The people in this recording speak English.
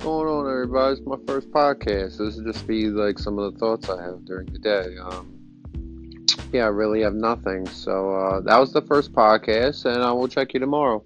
going on, everybody? It's my first podcast. This is just be like some of the thoughts I have during the day. Um, yeah, I really have nothing. So uh, that was the first podcast, and I will check you tomorrow.